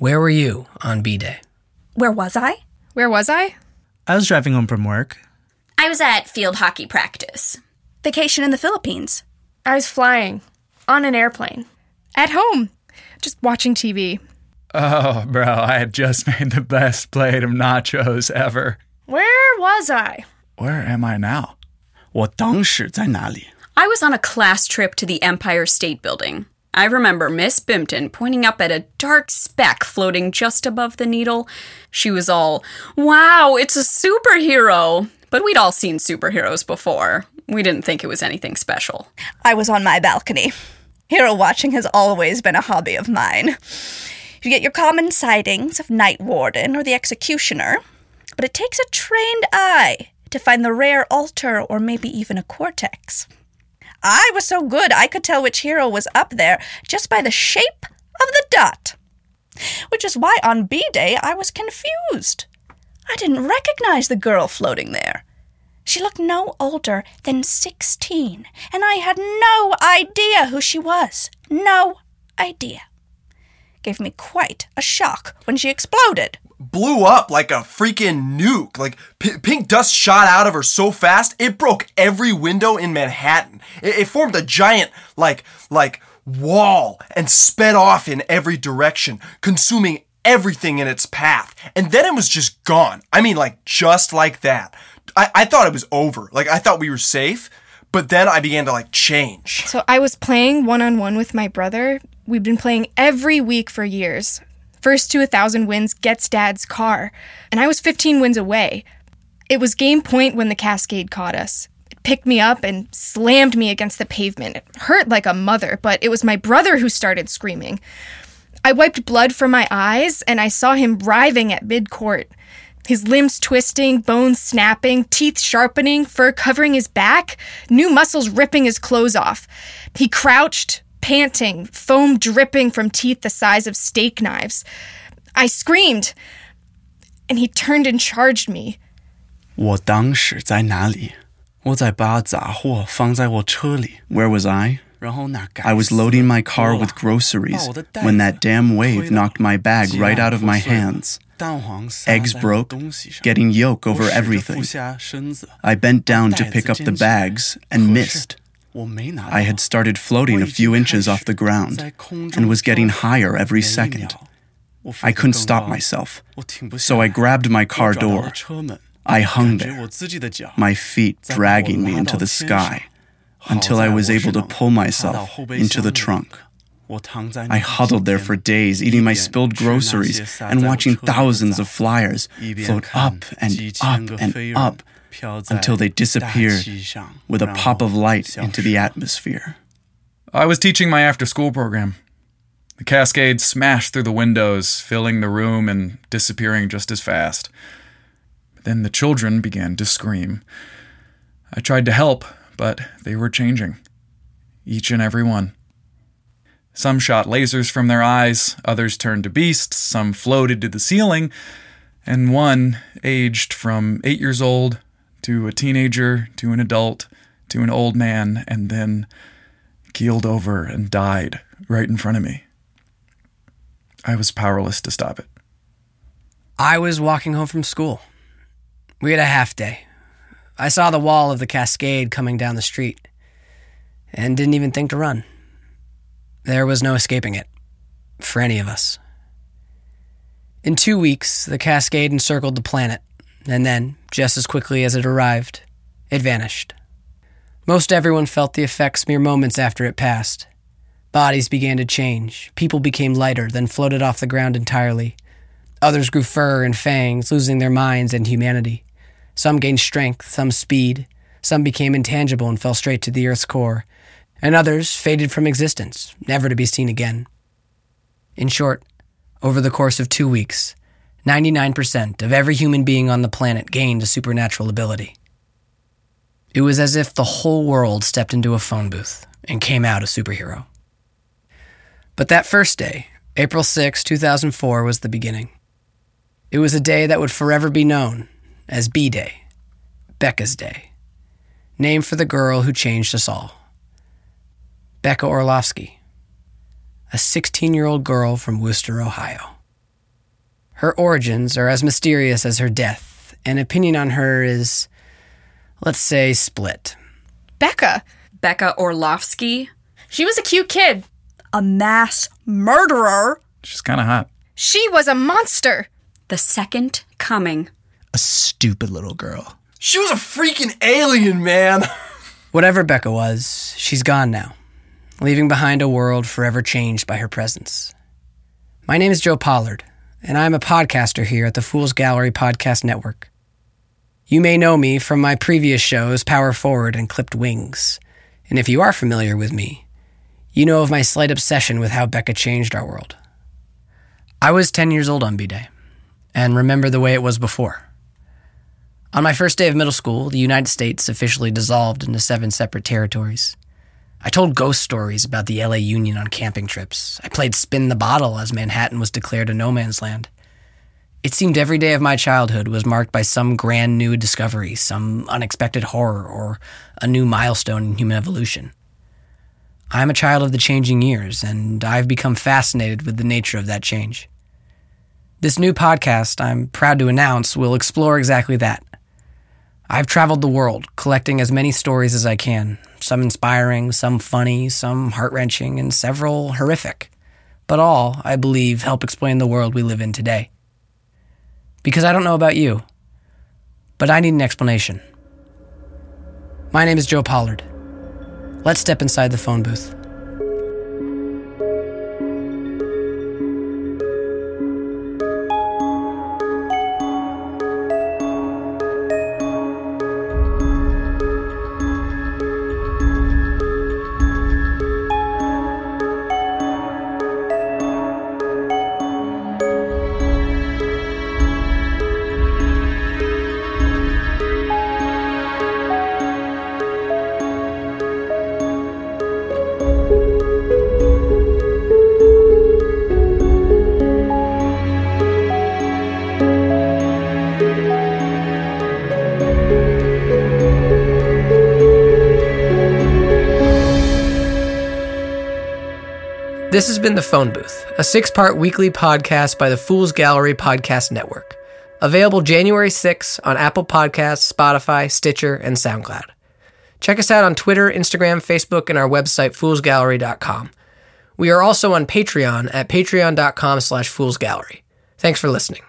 Where were you on B Day? Where was I? Where was I? I was driving home from work. I was at field hockey practice. Vacation in the Philippines. I was flying on an airplane. At home, just watching TV. Oh, bro, I had just made the best plate of nachos ever. Where was I? Where am I now? 我当时在哪里？ I was on a class trip to the Empire State Building. I remember Miss Bimpton pointing up at a dark speck floating just above the needle. She was all, wow, it's a superhero. But we'd all seen superheroes before. We didn't think it was anything special. I was on my balcony. Hero watching has always been a hobby of mine. You get your common sightings of Night Warden or the Executioner, but it takes a trained eye to find the rare altar or maybe even a cortex. I was so good I could tell which hero was up there just by the shape of the dot. Which is why on B Day I was confused. I didn't recognize the girl floating there. She looked no older than 16, and I had no idea who she was. No idea. Gave me quite a shock when she exploded. blew up like a freaking nuke. Like p- pink dust shot out of her so fast it broke every window in Manhattan. It, it formed a giant like like wall and sped off in every direction, consuming everything in its path. And then it was just gone. I mean, like just like that. I, I thought it was over. Like I thought we were safe, but then I began to like change. So I was playing one on one with my brother. We've been playing every week for years. First to a thousand wins gets dad's car, and I was 15 wins away. It was game point when the cascade caught us. It picked me up and slammed me against the pavement. It hurt like a mother, but it was my brother who started screaming. I wiped blood from my eyes, and I saw him writhing at mid court. His limbs twisting, bones snapping, teeth sharpening, fur covering his back, new muscles ripping his clothes off. He crouched, panting, foam dripping from teeth the size of steak knives. I screamed, and he turned and charged me. 我当时在哪里？我在把杂货放在我车里。Where was I? I was loading my car with groceries when that damn wave knocked my bag right out of my hands. Eggs broke, getting yolk over everything. I bent down to pick up the bags and missed. I had started floating a few inches off the ground and was getting higher every second. I couldn't stop myself, so I grabbed my car door. I hung there, my feet dragging me into the sky, until I was able to pull myself into the trunk. I huddled there for days, eating my spilled groceries and watching thousands of flyers float up and up and up until they disappeared with a pop of light into the atmosphere. I was teaching my after school program. The cascade smashed through the windows, filling the room and disappearing just as fast. Then the children began to scream. I tried to help, but they were changing. Each and every one. Some shot lasers from their eyes, others turned to beasts, some floated to the ceiling, and one aged from eight years old to a teenager to an adult to an old man and then keeled over and died right in front of me. I was powerless to stop it. I was walking home from school. We had a half day. I saw the wall of the cascade coming down the street and didn't even think to run. There was no escaping it for any of us. In two weeks, the cascade encircled the planet, and then, just as quickly as it arrived, it vanished. Most everyone felt the effects mere moments after it passed. Bodies began to change, people became lighter, then floated off the ground entirely. Others grew fur and fangs, losing their minds and humanity. Some gained strength, some speed, some became intangible and fell straight to the Earth's core, and others faded from existence, never to be seen again. In short, over the course of two weeks, 99% of every human being on the planet gained a supernatural ability. It was as if the whole world stepped into a phone booth and came out a superhero. But that first day, April 6, 2004, was the beginning. It was a day that would forever be known as B Day, Becca's Day, named for the girl who changed us all. Becca Orlovsky, a 16 year old girl from Wooster, Ohio. Her origins are as mysterious as her death, and opinion on her is, let's say, split. Becca. Becca Orlovsky. She was a cute kid. A mass murderer. She's kind of hot. She was a monster. The second coming. A stupid little girl. She was a freaking alien, man. Whatever Becca was, she's gone now, leaving behind a world forever changed by her presence. My name is Joe Pollard, and I'm a podcaster here at the Fool's Gallery Podcast Network. You may know me from my previous shows, Power Forward and Clipped Wings. And if you are familiar with me, you know of my slight obsession with how Becca changed our world. I was 10 years old on B Day, and remember the way it was before. On my first day of middle school, the United States officially dissolved into seven separate territories. I told ghost stories about the LA Union on camping trips. I played spin the bottle as Manhattan was declared a no man's land. It seemed every day of my childhood was marked by some grand new discovery, some unexpected horror, or a new milestone in human evolution. I am a child of the changing years, and I've become fascinated with the nature of that change. This new podcast, I'm proud to announce, will explore exactly that. I've traveled the world, collecting as many stories as I can, some inspiring, some funny, some heart wrenching, and several horrific. But all, I believe, help explain the world we live in today. Because I don't know about you, but I need an explanation. My name is Joe Pollard. Let's step inside the phone booth. This has been The Phone Booth, a six part weekly podcast by the Fool's Gallery Podcast Network. Available January 6 on Apple Podcasts, Spotify, Stitcher, and SoundCloud. Check us out on Twitter, Instagram, Facebook, and our website, foolsgallery.com. We are also on Patreon at patreon.com slash foolsgallery. Thanks for listening.